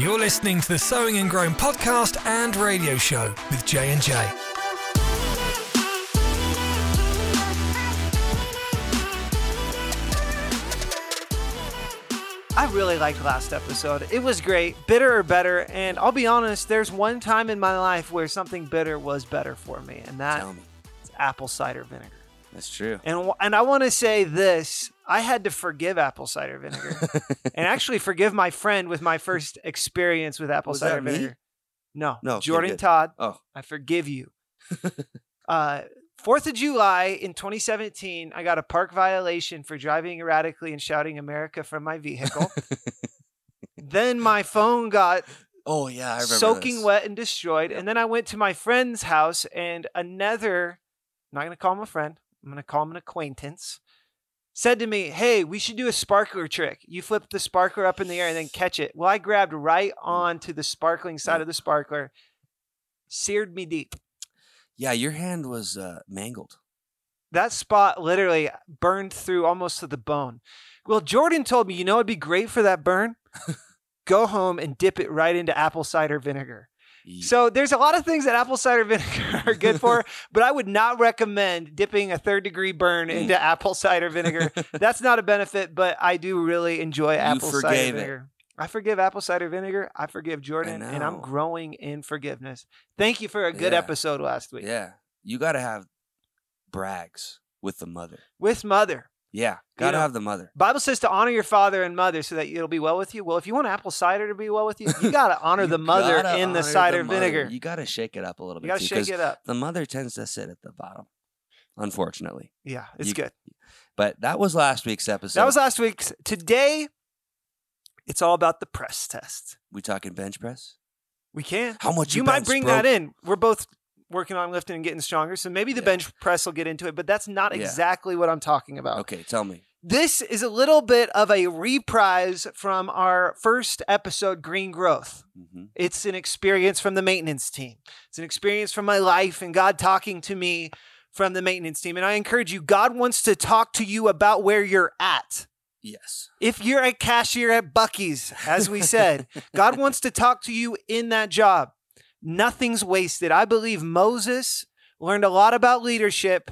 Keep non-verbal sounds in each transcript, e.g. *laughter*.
You're listening to the Sowing and Growing podcast and radio show with J and J. I really liked last episode. It was great, bitter or better. And I'll be honest, there's one time in my life where something bitter was better for me, and that Tell me—apple cider vinegar. That's true. And and I want to say this: I had to forgive apple cider vinegar, *laughs* and actually forgive my friend with my first experience with apple Was cider that me? vinegar. No, No, okay, Jordan good. Todd. Oh, I forgive you. *laughs* uh, Fourth of July in 2017, I got a park violation for driving erratically and shouting "America" from my vehicle. *laughs* then my phone got oh yeah, I remember. soaking this. wet and destroyed. And then I went to my friend's house, and another, I'm not going to call him a friend, I'm going to call him an acquaintance, said to me, Hey, we should do a sparkler trick. You flip the sparkler up in the air and then catch it. Well, I grabbed right onto the sparkling side of the sparkler, seared me deep. Yeah, your hand was uh, mangled. That spot literally burned through almost to the bone. Well, Jordan told me, you know, it'd be great for that burn. *laughs* Go home and dip it right into apple cider vinegar. So there's a lot of things that apple cider *laughs* vinegar are good for, *laughs* but I would not recommend dipping a third degree burn into apple cider vinegar. *laughs* That's not a benefit, but I do really enjoy apple cider it. vinegar. I forgive apple cider vinegar. I forgive Jordan, and I'm growing in forgiveness. Thank you for a good Yeah. episode last week yeah, you got to have brags with the mother. with mother. Yeah, got to know, have the mother. Bible says to honor your father and mother so that it'll be well with you. Well, if you want apple cider to be well with you, you *laughs* got to honor You the mother gotta in the cider mother. vinegar. You got to shake it up a little You bit. got to too, shake it up. The mother tends to sit at the bottom, unfortunately. Yeah, it's You- good. But that was last week's episode. That was last week's. Today, it's all about the press test. we talking bench press? We can. How much you you might bring that in. We're both working on lifting and getting stronger, so maybe the Yeah. bench press will get into it. But that's not Yeah. exactly what I'm talking about. Okay, tell me. This is a little bit of a reprise from our first episode, Green Growth. hmm It's an experience from the maintenance team. It's an experience from my life and God talking to me from the maintenance team. And I encourage you, God wants to talk to you about where you're at. Yes. If you're a cashier at Bucky's, as we said, *laughs* God wants to talk to you in that job. Nothing's wasted. I believe Moses learned a lot about leadership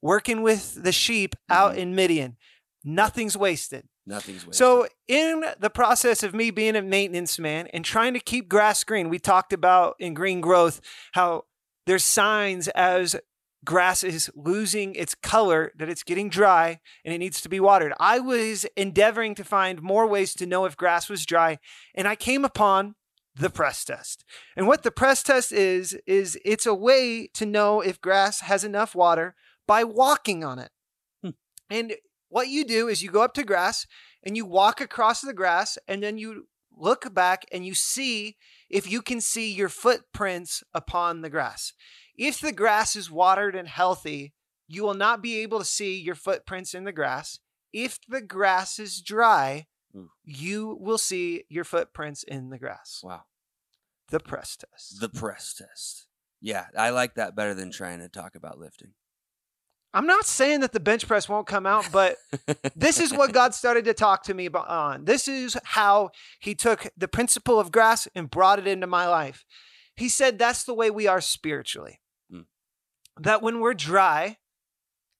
working with the sheep out Mhm. in Midian. Nothing's wasted. Nothing's wasted. So, in the process of me being a maintenance man and trying to keep grass green, we talked about in green growth how there's signs as grass is losing its color that it's getting dry and it needs to be watered. I was endeavoring to find more ways to know if grass was dry, and I came upon the press test. And what the press test is is it's a way to know if grass has enough water by walking on it. Hmm. And what you do is you go up to grass and you walk across the grass and then you look back and you see if you can see your footprints upon the grass. If the grass is watered and healthy, you will not be able to see your footprints in the grass. If the grass is dry, Ooh. you will see your footprints in the grass. wow. The press test. The press test. Yeah, I like that better than trying to talk about lifting. I'm not saying that the bench press won't come out, but this is what God *laughs* started to talk to me about on. This is how he took the principle of grass and brought it into my life. He said that's the way we are spiritually. Mm. That when we're dry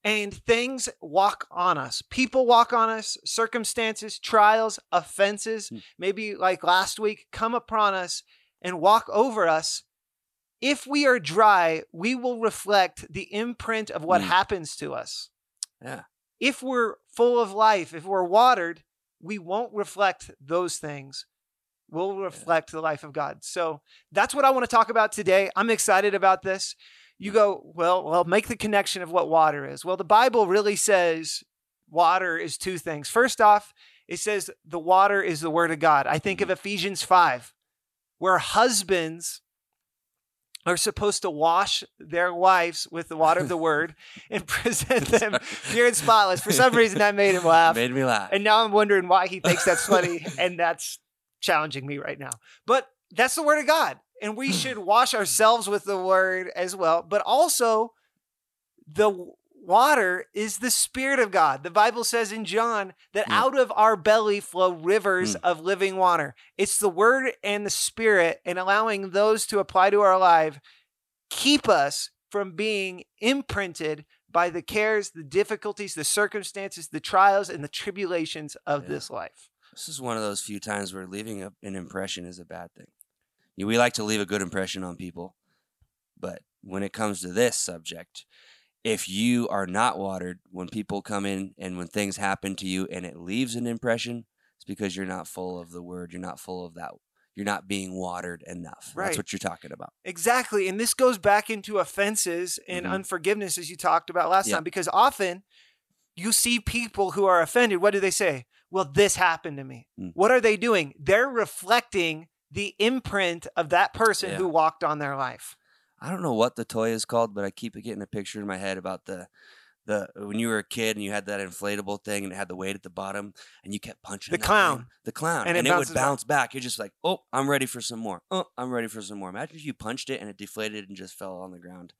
and things walk on us, people walk on us, circumstances, trials, offenses, Mm. maybe like last week, come upon us and walk over us. If we are dry, we will reflect the imprint of what Mm. happens to us yeah. if we're full of life, if we're watered, we won't reflect those things. We'll reflect the life of God. So that's what I want to talk about today. I'm excited about this. You go, well, well, make the connection of what water is. Well, the Bible really says water is two things. First off, it says the water is the word of God. I think of mm-hmm. Ephesians 5, where husbands are supposed to wash their wives with the water of the word *laughs* and present them pure and spotless. For some reason, that made him laugh. Made me laugh. And now I'm wondering why he thinks that's funny, *laughs* and that's challenging me right now. But that's the word of God, and we *sighs* should wash ourselves with the word as well. But also, the water is the Spirit of God. The Bible says in John that Yeah. out of our belly flow rivers Mm. of living water. It's the Word and the Spirit, and allowing those to apply to our life keep us from being imprinted by the cares, the difficulties, the circumstances, the trials, and the tribulations of Yeah. this life. This is one of those few times where leaving a, an impression is a bad thing. We like to leave a good impression on people, but when it comes to this subject, if you are not watered when people come in and when things happen to you and it leaves an impression, it's because you're not full of the word. You're not full of that. You're not being watered enough. Right. That's what you're talking about. Exactly. And this goes back into offenses and Mhm. unforgiveness, as you talked about last Yeah. time, because often you see people who are offended. What do they say? Well, this happened to me. Mm. What are they doing? They're reflecting the imprint of that person Yeah. who walked on their life. I don't know what the toy is called, but I keep getting a picture in my head about the the when you were a kid and you had that inflatable thing and it had the weight at the bottom and you kept punching The that thing. clown. the clown, And and, it it, would bounces back. bounce back. You're just like, oh, I'm ready for some more. Oh, I'm ready for some more. Imagine if you punched it and it deflated and just fell on the ground.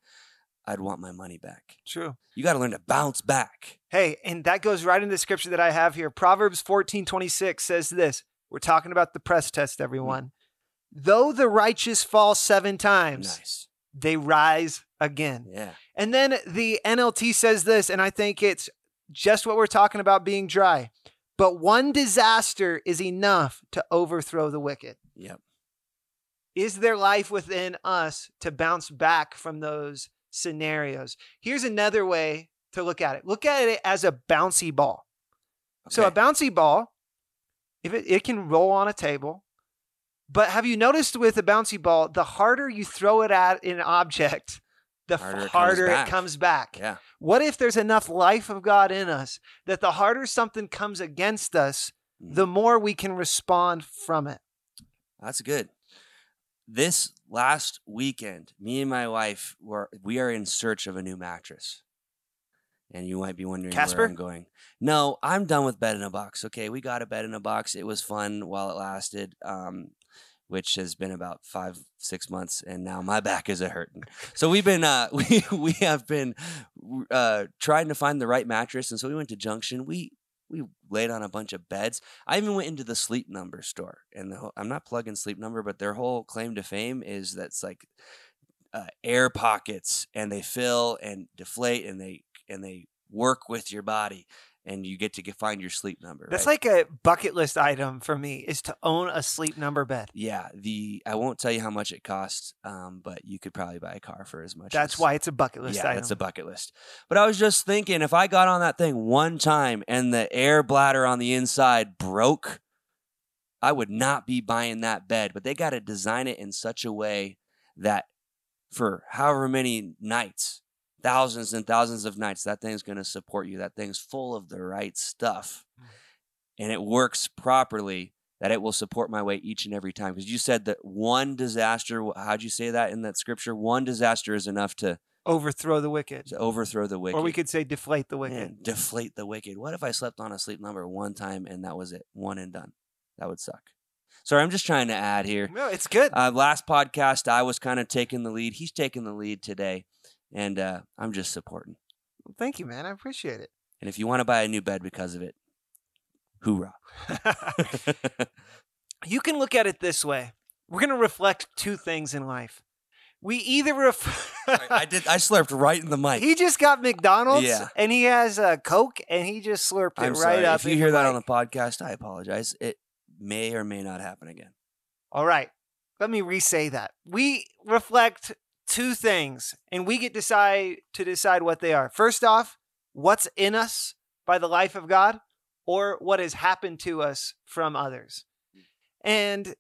I'd want my money back. True. You got to learn to bounce back. Hey, and that goes right into the scripture that I have here. Proverbs 14 26 says this. We're talking about the press test, everyone. Though the righteous fall seven times, Nice. they rise again. Yeah. And then the NLT says this, and I think it's just what we're talking about being dry. But one disaster is enough to overthrow the wicked. Yep. Is there life within us to bounce back from those scenarios? Here's another way to look at it look at it as a bouncy ball. So a bouncy ball, if it, it can roll on a table, but have you noticed with a bouncy ball, the harder you throw it at an object, the f- Harder it comes it back. comes back. Yeah. What if there's enough life of God in us that the harder something comes against us, the mm. more we can respond from it? That's good. This last weekend, me and my wife were we are in search of a new mattress. And you might be wondering Casper? where I'm going. No, I'm done with bed in a box. Okay, we got a bed in a box. It was fun while it lasted, um, which has been about five, six months, and now my *laughs* back is a hurting. So we've been uh, *laughs* we we have been uh, trying to find the right mattress, and so we went to Junction. We we laid on a bunch of beds. I even went into the Sleep Number store, and the whole, I'm not plugging Sleep Number, but their whole claim to fame is that's like uh, air pockets, and they fill and deflate, and they and they work with your body, and you get to get, find your sleep number. That's right? like a bucket list item for me is to own a sleep number bed. yeah. The I won't tell you how much it costs, um, but you could probably buy a car for as much. That's as, why it's a bucket list yeah, item. that's a bucket list. But I was just thinking, if I got on that thing one time and the air bladder on the inside broke, I would not be buying that bed. But they got to design it in such a way that for however many nights, thousands and thousands of nights, that thing's going to support you. That thing's full of the right stuff, Mm. and it works properly. That it will support my weight each and every time. Because you said that one disaster. How'd you say that in that scripture? One disaster is enough to Overthrow the wicked. to overthrow the wicked. Or we could say deflate the wicked. Man, deflate the wicked. What if I slept on a sleep number one time and that was it, one and done? That would suck. Sorry, I'm just trying to add here. No, it's good. Uh, last podcast, I was kind of taking the lead. He's taking the lead today, and uh, I'm just supporting. Well, Thank you, man. I appreciate it. And if you want to buy a new bed because of it, hoorah! *laughs* *laughs* you can look at it this way. We're going to reflect two things in life. We either ref- I did. I slurped right in the mic. he just got McDonald's Yeah. and he has a Coke and he just slurped it I'm right sorry. up. If you hear that on the podcast, I apologize. It may or may not happen again. All right. Let me re-say that. We reflect two things and we get decide to decide what they are. First off, what's in us by the life of God or what has happened to us from others. Mm. And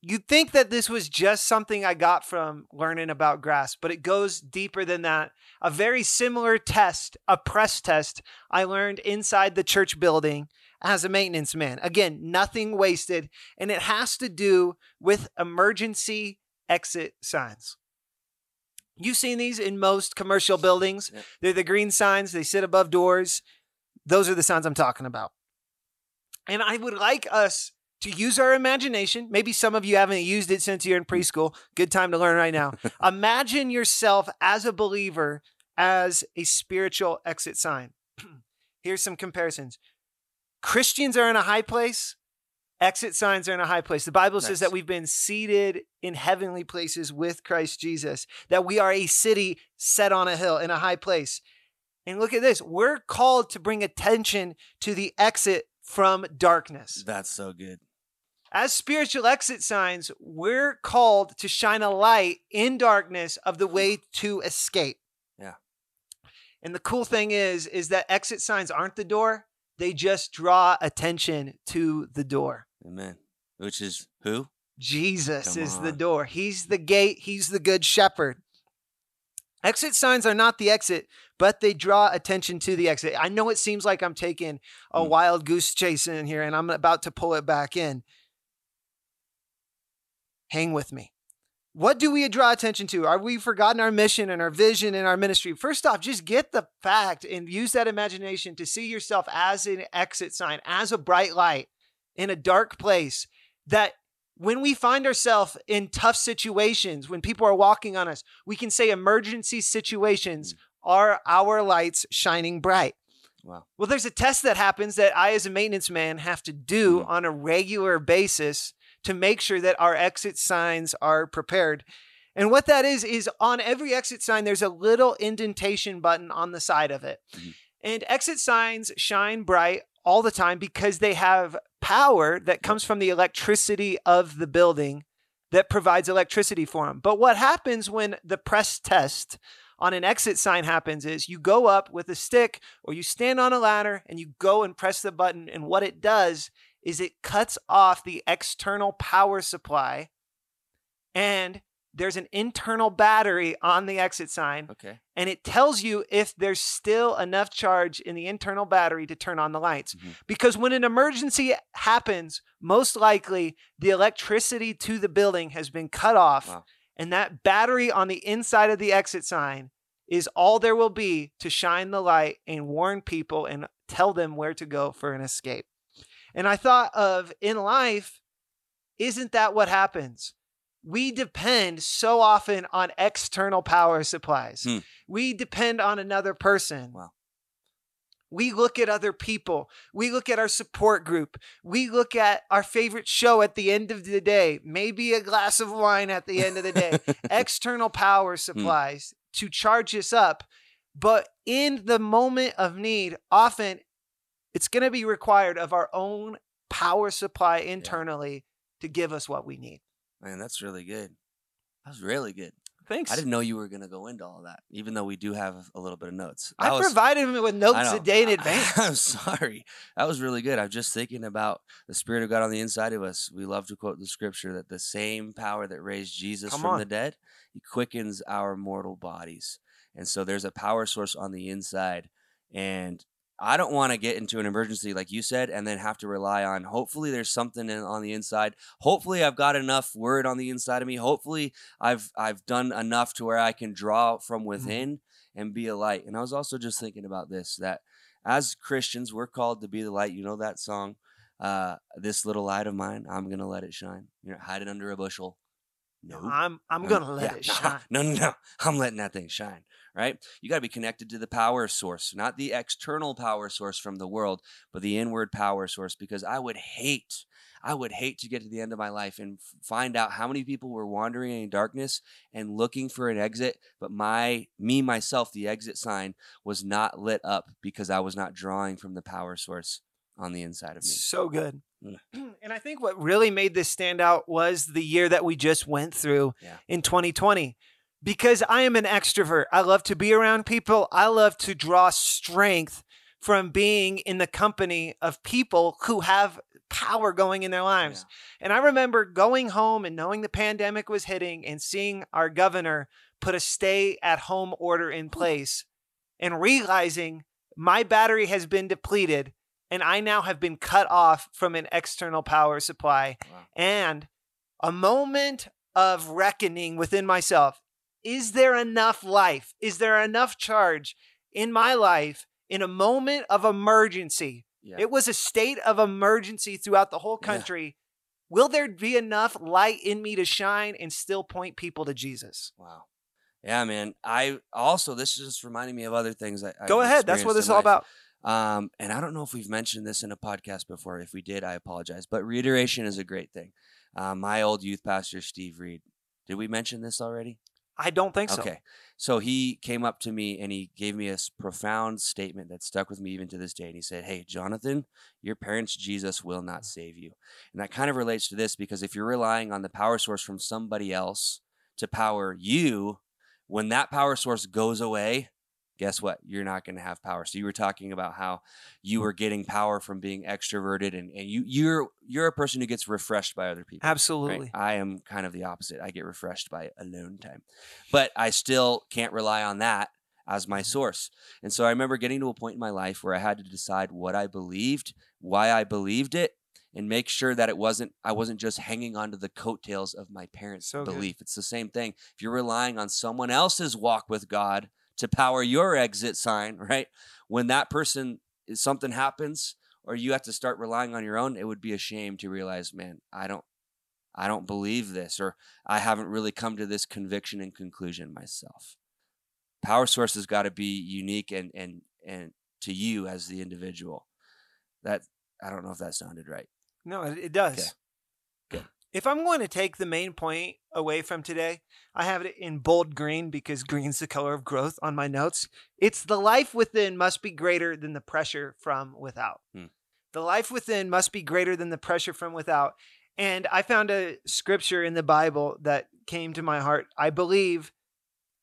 you'd think that this was just something I got from learning about grass, but it goes deeper than that. A very similar test, a press test I learned inside the church building as a maintenance man. Again, nothing wasted, and it has to do with emergency exit signs. You've seen these in most commercial buildings. Yep. They're the green signs, they sit above doors. Those are the signs I'm talking about. And I would like us to use our imagination. Maybe some of you haven't used it since you're in preschool. Good time to learn right now. *laughs* Imagine yourself as a believer as a spiritual exit sign. *clears throat* Here's some comparisons. Christians are in a high place, exit signs are in a high place. The Bible says that we've been seated in heavenly places with Christ Jesus, that we are a city set on a hill in a high place. And look at this we're called to bring attention to the exit from darkness. That's so good. As spiritual exit signs, we're called to shine a light in darkness of the way to escape. Yeah. And the cool thing is is that exit signs aren't the door. They just draw attention to the door. Amen. Which is who? Jesus Come is the door. He's the gate, he's the good shepherd. Exit signs are not the exit, but they draw attention to the exit. I know it seems like I'm taking a Mm. wild goose chase in here and I'm about to pull it back in. Hang with me. What do we draw attention to? Are we forgotten our mission and our vision and our ministry? First off, just get the fact and use that imagination to see yourself as an exit sign, as a bright light in a dark place. That when we find ourselves in tough situations, when people are walking on us, we can say emergency situations are our lights shining bright. Wow. Well, there's a test that happens that I, as a maintenance man, have to do Mhm. on a regular basis to make sure that our exit signs are prepared. And what that is, is on every exit sign, there's a little indentation button on the side of it. Mhm. And exit signs shine bright all the time because they have power that comes from the electricity of the building that provides electricity for them. But what happens when the press test on an exit sign happens is you go up with a stick or you stand on a ladder and you go and press the button. And what it does is it cuts off the external power supply and there's an internal battery on the exit sign Okay. and it tells you if there's still enough charge in the internal battery to turn on the lights. Mhm. Because when an emergency happens, most likely the electricity to the building has been cut off, Wow. and that battery on the inside of the exit sign is all there will be to shine the light and warn people and tell them where to go for an escape. And I thought of in life, isn't that what happens? We depend so often on external power supplies. Hmm. We depend on another person. Wow. We look at other people. We look at our support group. We look at our favorite show at the end of the day, maybe a glass of wine at the end of the day. *laughs* External power supplies to charge us up. But in the moment of need, often it's going to be required of our own power supply internally to give us what we need. Man, that's really good. That was really good. Thanks. I didn't know you were going to go into all that, even though we do have a little bit of notes. I That was- provided him with notes a day in *laughs* advance. I'm *laughs* sorry. That was really good. I'm just thinking about the Spirit of God on the inside of us. We love to quote the scripture that the same power that raised Jesus Come from on. the dead, he quickens our mortal bodies. And so there's a power source on the inside. And I don't want to get into an emergency like you said and then have to rely on hopefully there's something in, on the inside. Hopefully I've got enough word on the inside of me. Hopefully I've I've done enough to where I can draw from within and be a light. And I was also just thinking about this that as Christians, we're called to be the light. You know that song, uh, "This little light of mine, I'm gonna let it shine." You know, hide it under a bushel. No, I'm I'm no, gonna let yeah, it shine. No, no, no, *laughs* I'm letting that thing shine. Right? You got to be connected to the power source, not the external power source from the world, but the inward power source. Because I would hate, I would hate to get to the end of my life and find out how many people were wandering in darkness and looking for an exit, but my, me myself, the exit sign was not lit up because I was not drawing from the power source on the inside of me. So good. Mm. *clears throat* And I think what really made this stand out was the year that we just went through Yeah. in 2020. Because I am an extrovert. I love to be around people. I love to draw strength from being in the company of people who have power going in their lives. And I remember going home and knowing the pandemic was hitting and seeing our governor put a stay at home order in place and realizing my battery has been depleted and I now have been cut off from an external power supply. Wow. And a moment of reckoning within myself is there enough life? Is there enough charge in my life in a moment of emergency? Yeah. It was a state of emergency throughout the whole Yeah. country. Will there be enough light in me to shine and still point people to Jesus? Wow. Yeah, man. I also this is just reminding me of other things. I, Go I've ahead. That's what this is all about. Um, and I don't know if we've mentioned this in a podcast before. If we did, I apologize. But reiteration is a great thing. Uh, my old youth pastor, Steve Reed. Did we mention this already? I don't think so. Okay. So he came up to me and he gave me a profound statement that stuck with me even to this day. And he said, Hey, Jonathan, your parents' Jesus will not save you. And that kind of relates to this because if you're relying on the power source from somebody else to power you, when that power source goes away, guess what? You're not going to have power. So you were talking about how you mm. were getting power from being extroverted and, and you you're you're a person who gets refreshed by other people. right? Absolutely. I am kind of the opposite. I get refreshed by alone time. But I still can't rely on that as my mm-hmm. source. And so I remember getting to a point in my life where I had to decide what I believed, why I believed it, and make sure that it wasn't I wasn't just hanging on to the coattails of my parents' So good. belief. It's the same thing. If you're relying on someone else's walk with God to power your exit sign, *laughs* right? When that person something happens or you have to start relying on your own, it would be a shame to realize, man, I don't I don't believe this or I haven't really come to this conviction and conclusion myself. Power source has got to be unique and and and to you as the individual. That I don't know if that sounded right. No, it, does. Okay. If I'm going to take the main point away from today, I have it in bold green because green's the color of growth on my notes. It's the life within must be greater than the pressure from without. Hmm. The life within must be greater than the pressure from without. And I found a scripture in the Bible that came to my heart. I believe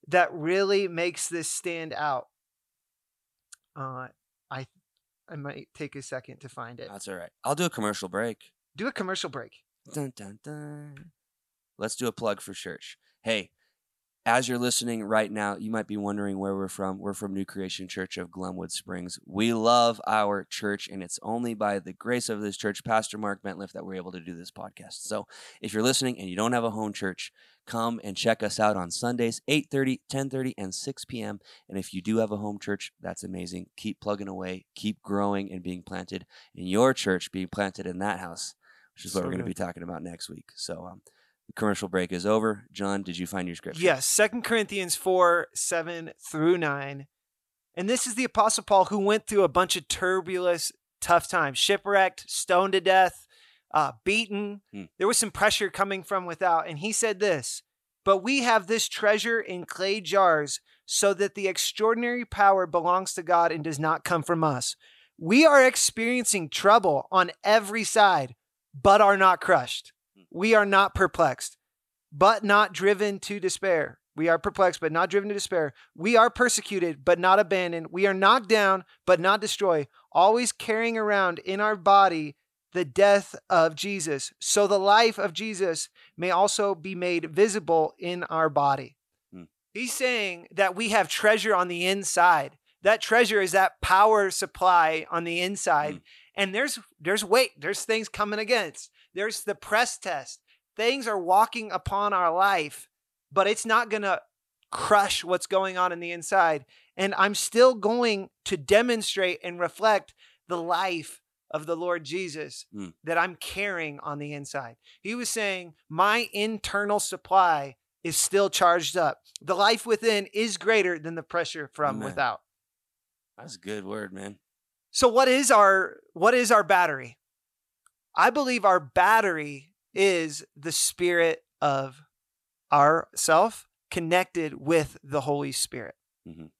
that really makes this stand out. Uh, I I might take a second to find it. That's all right. I'll do a commercial break. Do a commercial break. Dun, dun, dun. Let's do a plug for church. Hey, as you're listening right now, you might be wondering where we're from. We're from New Creation Church of Glenwood Springs. We love our church, and it's only by the grace of this church, Pastor Mark Bentliff, that we're able to do this podcast. So if you're listening and you don't have a home church, come and check us out on Sundays, 8.30, 10.30, and 6 p.m. And if you do have a home church, that's amazing. Keep plugging away, keep growing and being planted in your church, being planted in that house, which is what we're going to be talking about next week. So um, the commercial break is over. John, did you find your scripture? Yes, Second Corinthians 4, 7 through 9. And this is the Apostle Paul who went through a bunch of turbulent, tough times, shipwrecked, stoned to death, uh, beaten. Hmm. There was some pressure coming from without. And he said this But we have this treasure in clay jars so that the extraordinary power belongs to God and does not come from us. We are experiencing trouble on every side, but are not crushed. We are not perplexed but not driven to despair. We are perplexed, but not driven to despair. We are persecuted, but not abandoned. We are knocked down, but not destroyed, always carrying around in our body the death of Jesus, so the life of Jesus may also be made visible in our body. Hmm. He's saying that we have treasure on the inside. That treasure is that power supply on the inside. Hmm. And there's there's weight, there's things coming against. There's the press test things are walking upon our life, but it's not going to crush what's going on in the inside. And I'm still going to demonstrate and reflect the life of the Lord Jesus Mm. that I'm carrying on the inside. He was saying, My internal supply is still charged up. The life within is greater than the pressure from Amen. without. That's a good word, man. So what is our what is our battery? I believe our battery is the spirit of our self connected with the Holy Spirit. Mhm.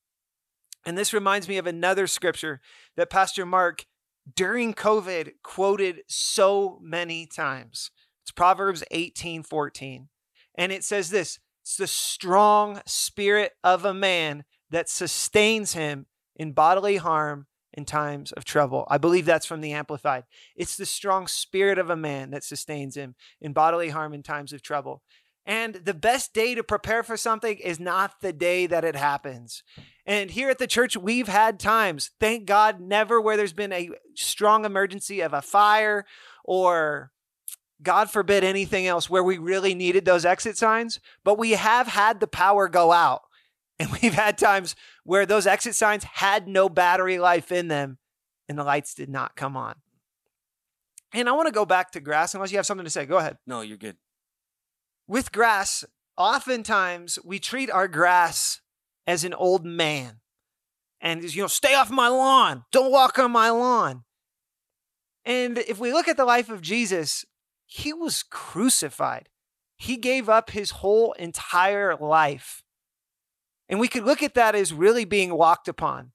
And this reminds me of another scripture that Pastor Mark during COVID quoted so many times. It's Proverbs 18, 14. And it says this it's the strong spirit of a man that sustains him in bodily harm in times of trouble. I believe that's from the Amplified. It's the strong spirit of a man that sustains him in bodily harm in times of trouble. And the best day to prepare for something is not the day that it happens. And here at the church, we've had times, thank God, never where there's been a strong emergency of a fire or God forbid anything else where we really needed those exit signs, but we have had the power go out. And we've had times where those exit signs had no battery life in them and the lights did not come on. And I want to go back to grass, unless you have something to say. Go ahead. No, you're good. With grass, oftentimes we treat our grass as an old man and you know stay off my lawn don't walk on my lawn and if we look at the life of jesus he was crucified he gave up his whole entire life and we could look at that as really being walked upon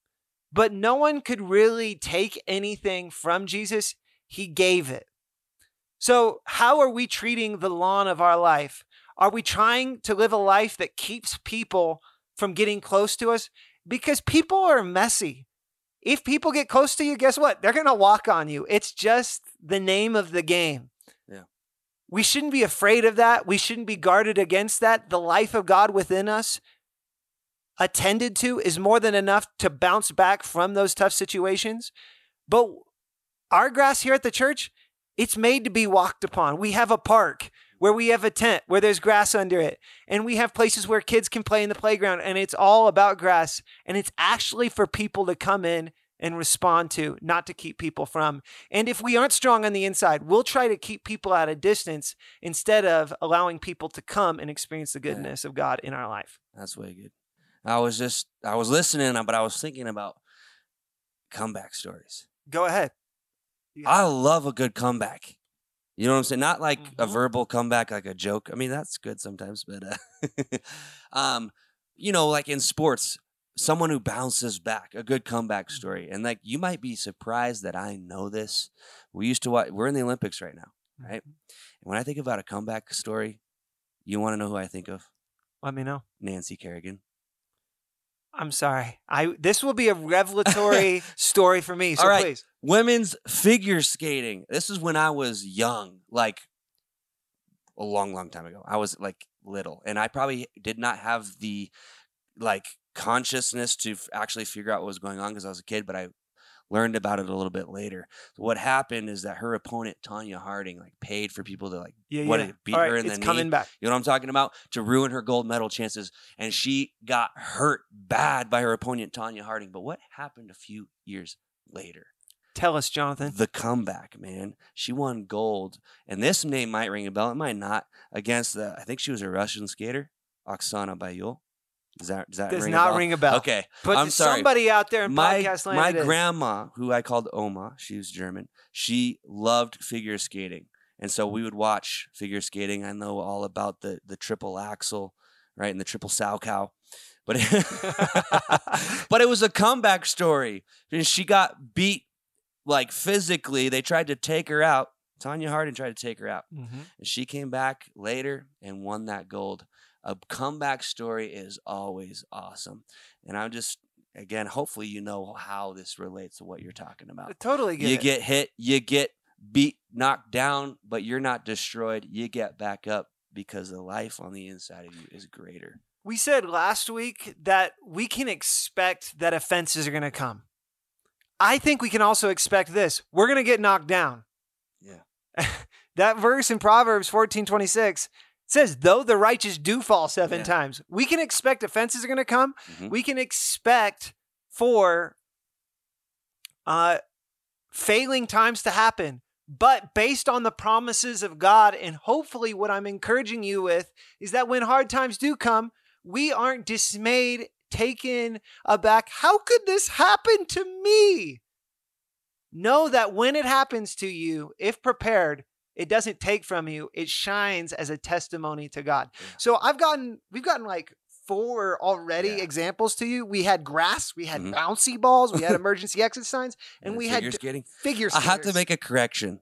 but no one could really take anything from jesus he gave it so how are we treating the lawn of our life are we trying to live a life that keeps people from getting close to us? Because people are messy. If people get close to you, guess what? They're going to walk on you. It's just the name of the game. Yeah. We shouldn't be afraid of that. We shouldn't be guarded against that. The life of God within us, attended to, is more than enough to bounce back from those tough situations. But our grass here at the church, it's made to be walked upon. We have a park where we have a tent where there's grass under it and we have places where kids can play in the playground and it's all about grass and it's actually for people to come in and respond to not to keep people from and if we aren't strong on the inside we'll try to keep people at a distance instead of allowing people to come and experience the goodness of god in our life That's way good. I was just I was listening, but I was thinking about comeback stories. go ahead I love a good comeback. You know what I'm saying? Not like a Mhm. verbal comeback, like a joke. I mean, that's good sometimes, but uh, *laughs* um, you know, like in sports, someone who bounces back, a good comeback story, and like you might be surprised that I know this. We used to watch. We're in the Olympics right now, right? And when I think about a comeback story, you want to know who I think of? let me know Nancy Kerrigan. I'm sorry i this will be a revelatory *laughs* story for me so All right. please Women's figure skating. This is when I was young, like a long, long time ago. I was like little, and I probably did not have the like consciousness to f- actually figure out what was going on because I was a kid, but I learned about it a little bit later. So what happened is that her opponent Tonya Harding like paid for people to like yeah what yeah beat All right, her in it's the knee. coming back You know what I'm talking about? To ruin her gold medal chances. And she got hurt bad by her opponent, Tonya Harding. But what happened a few years later? tell us jonathan The comeback, man. She won gold. And this name might ring a bell. It might not. Against the, I think she was a Russian skater, Oksana Bayul. Does that, does that does ring not a bell? ring a bell Okay. But I'm sorry. somebody out there in my podcast land, my it is. grandma, who I called Oma, she was German. She loved figure skating, and so we would watch figure skating. I know all about the the triple axel, right, and the triple Salchow, but *laughs* but it was a comeback story. And she got beat like physically. They tried to take her out. Tonya Harding tried to take her out. Mhm. And she came back later and won that gold. A comeback story is always awesome. And I'm just, again, hopefully you know how this relates to what you're talking uh, about. I totally get You it. get hit, you get beat, knocked down, but you're not destroyed. You get back up because the life on the inside of you is greater. we said last week that we can expect that offenses are going to come. I think we can also expect this. We're going to get knocked down. Yeah. *laughs* that verse in Proverbs 14:26 says though the righteous do fall 7 Yeah. times. We can expect offenses are going to come. Mhm. We can expect for uh failing times to happen. But based on the promises of God, and hopefully what I'm encouraging you with is that when hard times do come, we aren't dismayed, taken aback. How could this happen to me? Know that when it happens to you, if prepared, it doesn't take from you. It shines as a testimony to God. Yeah. So I've gotten, we've gotten like four already Yeah. examples to you. We had grass, we had Mhm. bouncy balls, we had *laughs* emergency exit signs, and we had figure d- skating. figure I have to make a correction.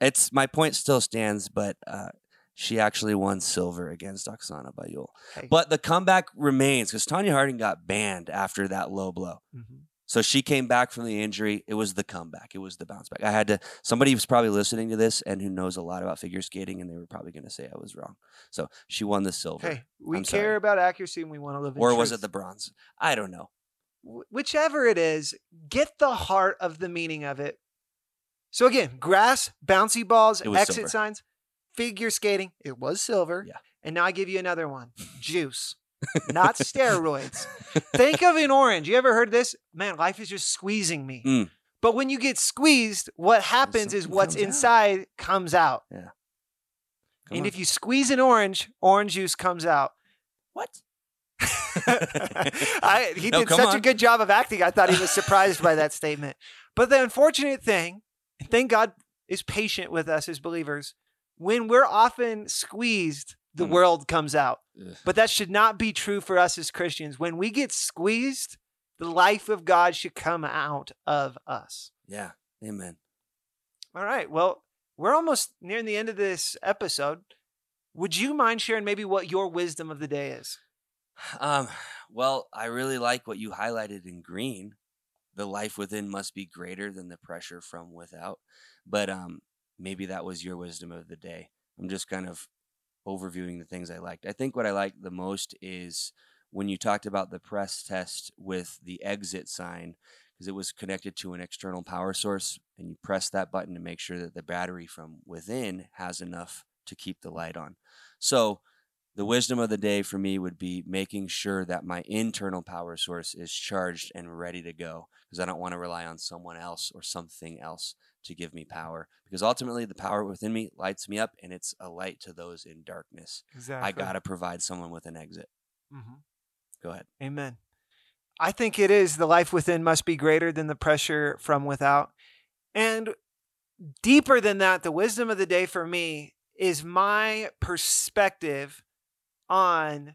It's my point still stands, but uh, she actually won silver against Oksana Bayul. Hey. But the comeback remains because Tonya Harding got banned after that low blow. Mhm. So she came back from the injury. It was the comeback. It was the bounce back. I had to. Somebody was probably listening to this and who knows a lot about figure skating, and they were probably going to say I was wrong. So she won the silver, Hey, we I'm care sorry. about accuracy and we want to live in or was it the bronze? I don't know. Whichever it is, get the heart of the meaning of it. So again, grass, bouncy balls, exit silver. signs, figure skating. It was silver. Yeah. And now I give you another one. Juice. *laughs* Not steroids. Think of an orange. You ever heard this? Man, life is just squeezing me. Mm. But when you get squeezed, what happens is what's comes out. inside comes out. Come and on. if you squeeze an orange, orange juice comes out. what? *laughs* I, he No, did such a good job of acting. I thought he was surprised by that *laughs* statement. But the unfortunate thing, thank God is patient with us as believers, when we're often squeezed, the Mm. world comes out. Ugh. But that should not be true for us as Christians. When we get squeezed, the life of God should come out of us. Yeah. Amen. All right. Well, we're almost nearing the end of this episode. Would you mind sharing maybe what your wisdom of the day is? Um, well, I really like what you highlighted in green. The life within must be greater than the pressure from without. But um, maybe that was your wisdom of the day. I'm just kind of overviewing the things I liked. I think what I liked the most is when you talked about the press test with the exit sign, because it was connected to an external power source, and you press that button to make sure that the battery from within has enough to keep the light on. So, the wisdom of the day for me would be making sure that my internal power source is charged and ready to go because I don't want to rely on someone else or something else to give me power because ultimately the power within me lights me up and it's a light to those in darkness. Exactly. I got to provide someone with an exit. Mm-hmm. Go ahead. Amen. I think it is the life within must be greater than the pressure from without. And deeper than that, the wisdom of the day for me is my perspective on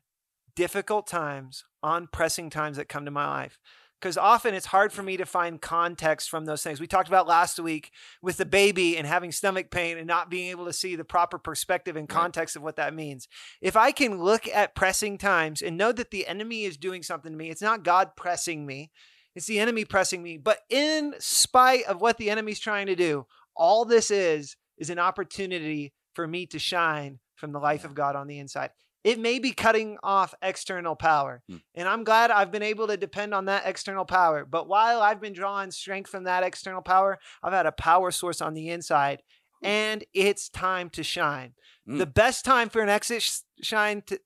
difficult times, on pressing times that come to my life. Because often it's hard for me to find context from those things. We talked about last week with the baby and having stomach pain and not being able to see the proper perspective and context of what that means. If I can look at pressing times and know that the enemy is doing something to me, it's not God pressing me, it's the enemy pressing me. But in spite of what the enemy's trying to do, all this is is an opportunity for me to shine from the life of God on the inside. It may be cutting off external power. Hmm. And I'm glad I've been able to depend on that external power. But while I've been drawing strength from that external power, I've had a power source on the inside. And it's time to shine. Mm. The best time for an exit sh- shine to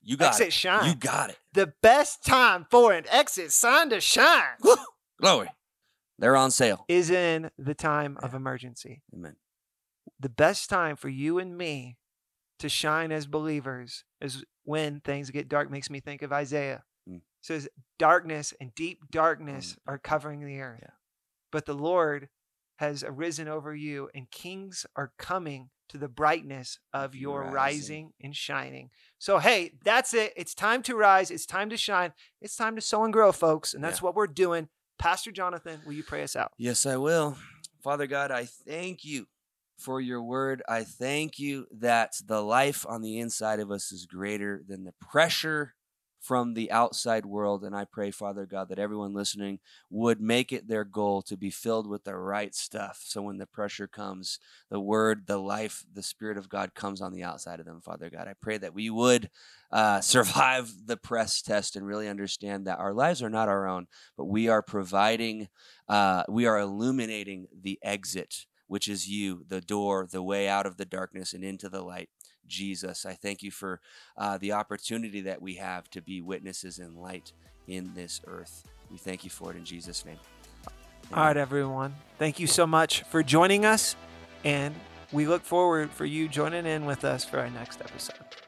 You got exit it. shine. You got it. the best time for an exit sign to shine Woo! Glory. They're on sale. is in the time of emergency. Amen. The best time for you and me to shine as believers is when things get dark. Makes me think of Isaiah. Mm. says darkness and deep darkness Mm. are covering the earth. Yeah. But the Lord has arisen over you, and kings are coming to the brightness of your Rising. rising and shining. So, hey, that's it. It's time to rise. It's time to shine. It's time to sow and grow, folks. And that's Yeah. what we're doing. Pastor Jonathan, will you pray us out? Yes, I will. Father God, I thank you for your word. I thank you that the life on the inside of us is greater than the pressure from the outside world. And I pray, Father God, that everyone listening would make it their goal to be filled with the right stuff. So when the pressure comes, the word, the life, the Spirit of God comes on the outside of them, Father God. I pray that we would uh, *laughs* survive the press test and really understand that our lives are not our own, but we are providing, uh, we are illuminating the exit, which is you, the door, the way out of the darkness and into the light. Jesus, I thank you for uh, the opportunity that we have to be witnesses and light in this earth. We thank you for it in Jesus' name. All right, everyone. Thank you so much for joining us. And we look forward for you joining in with us for our next episode.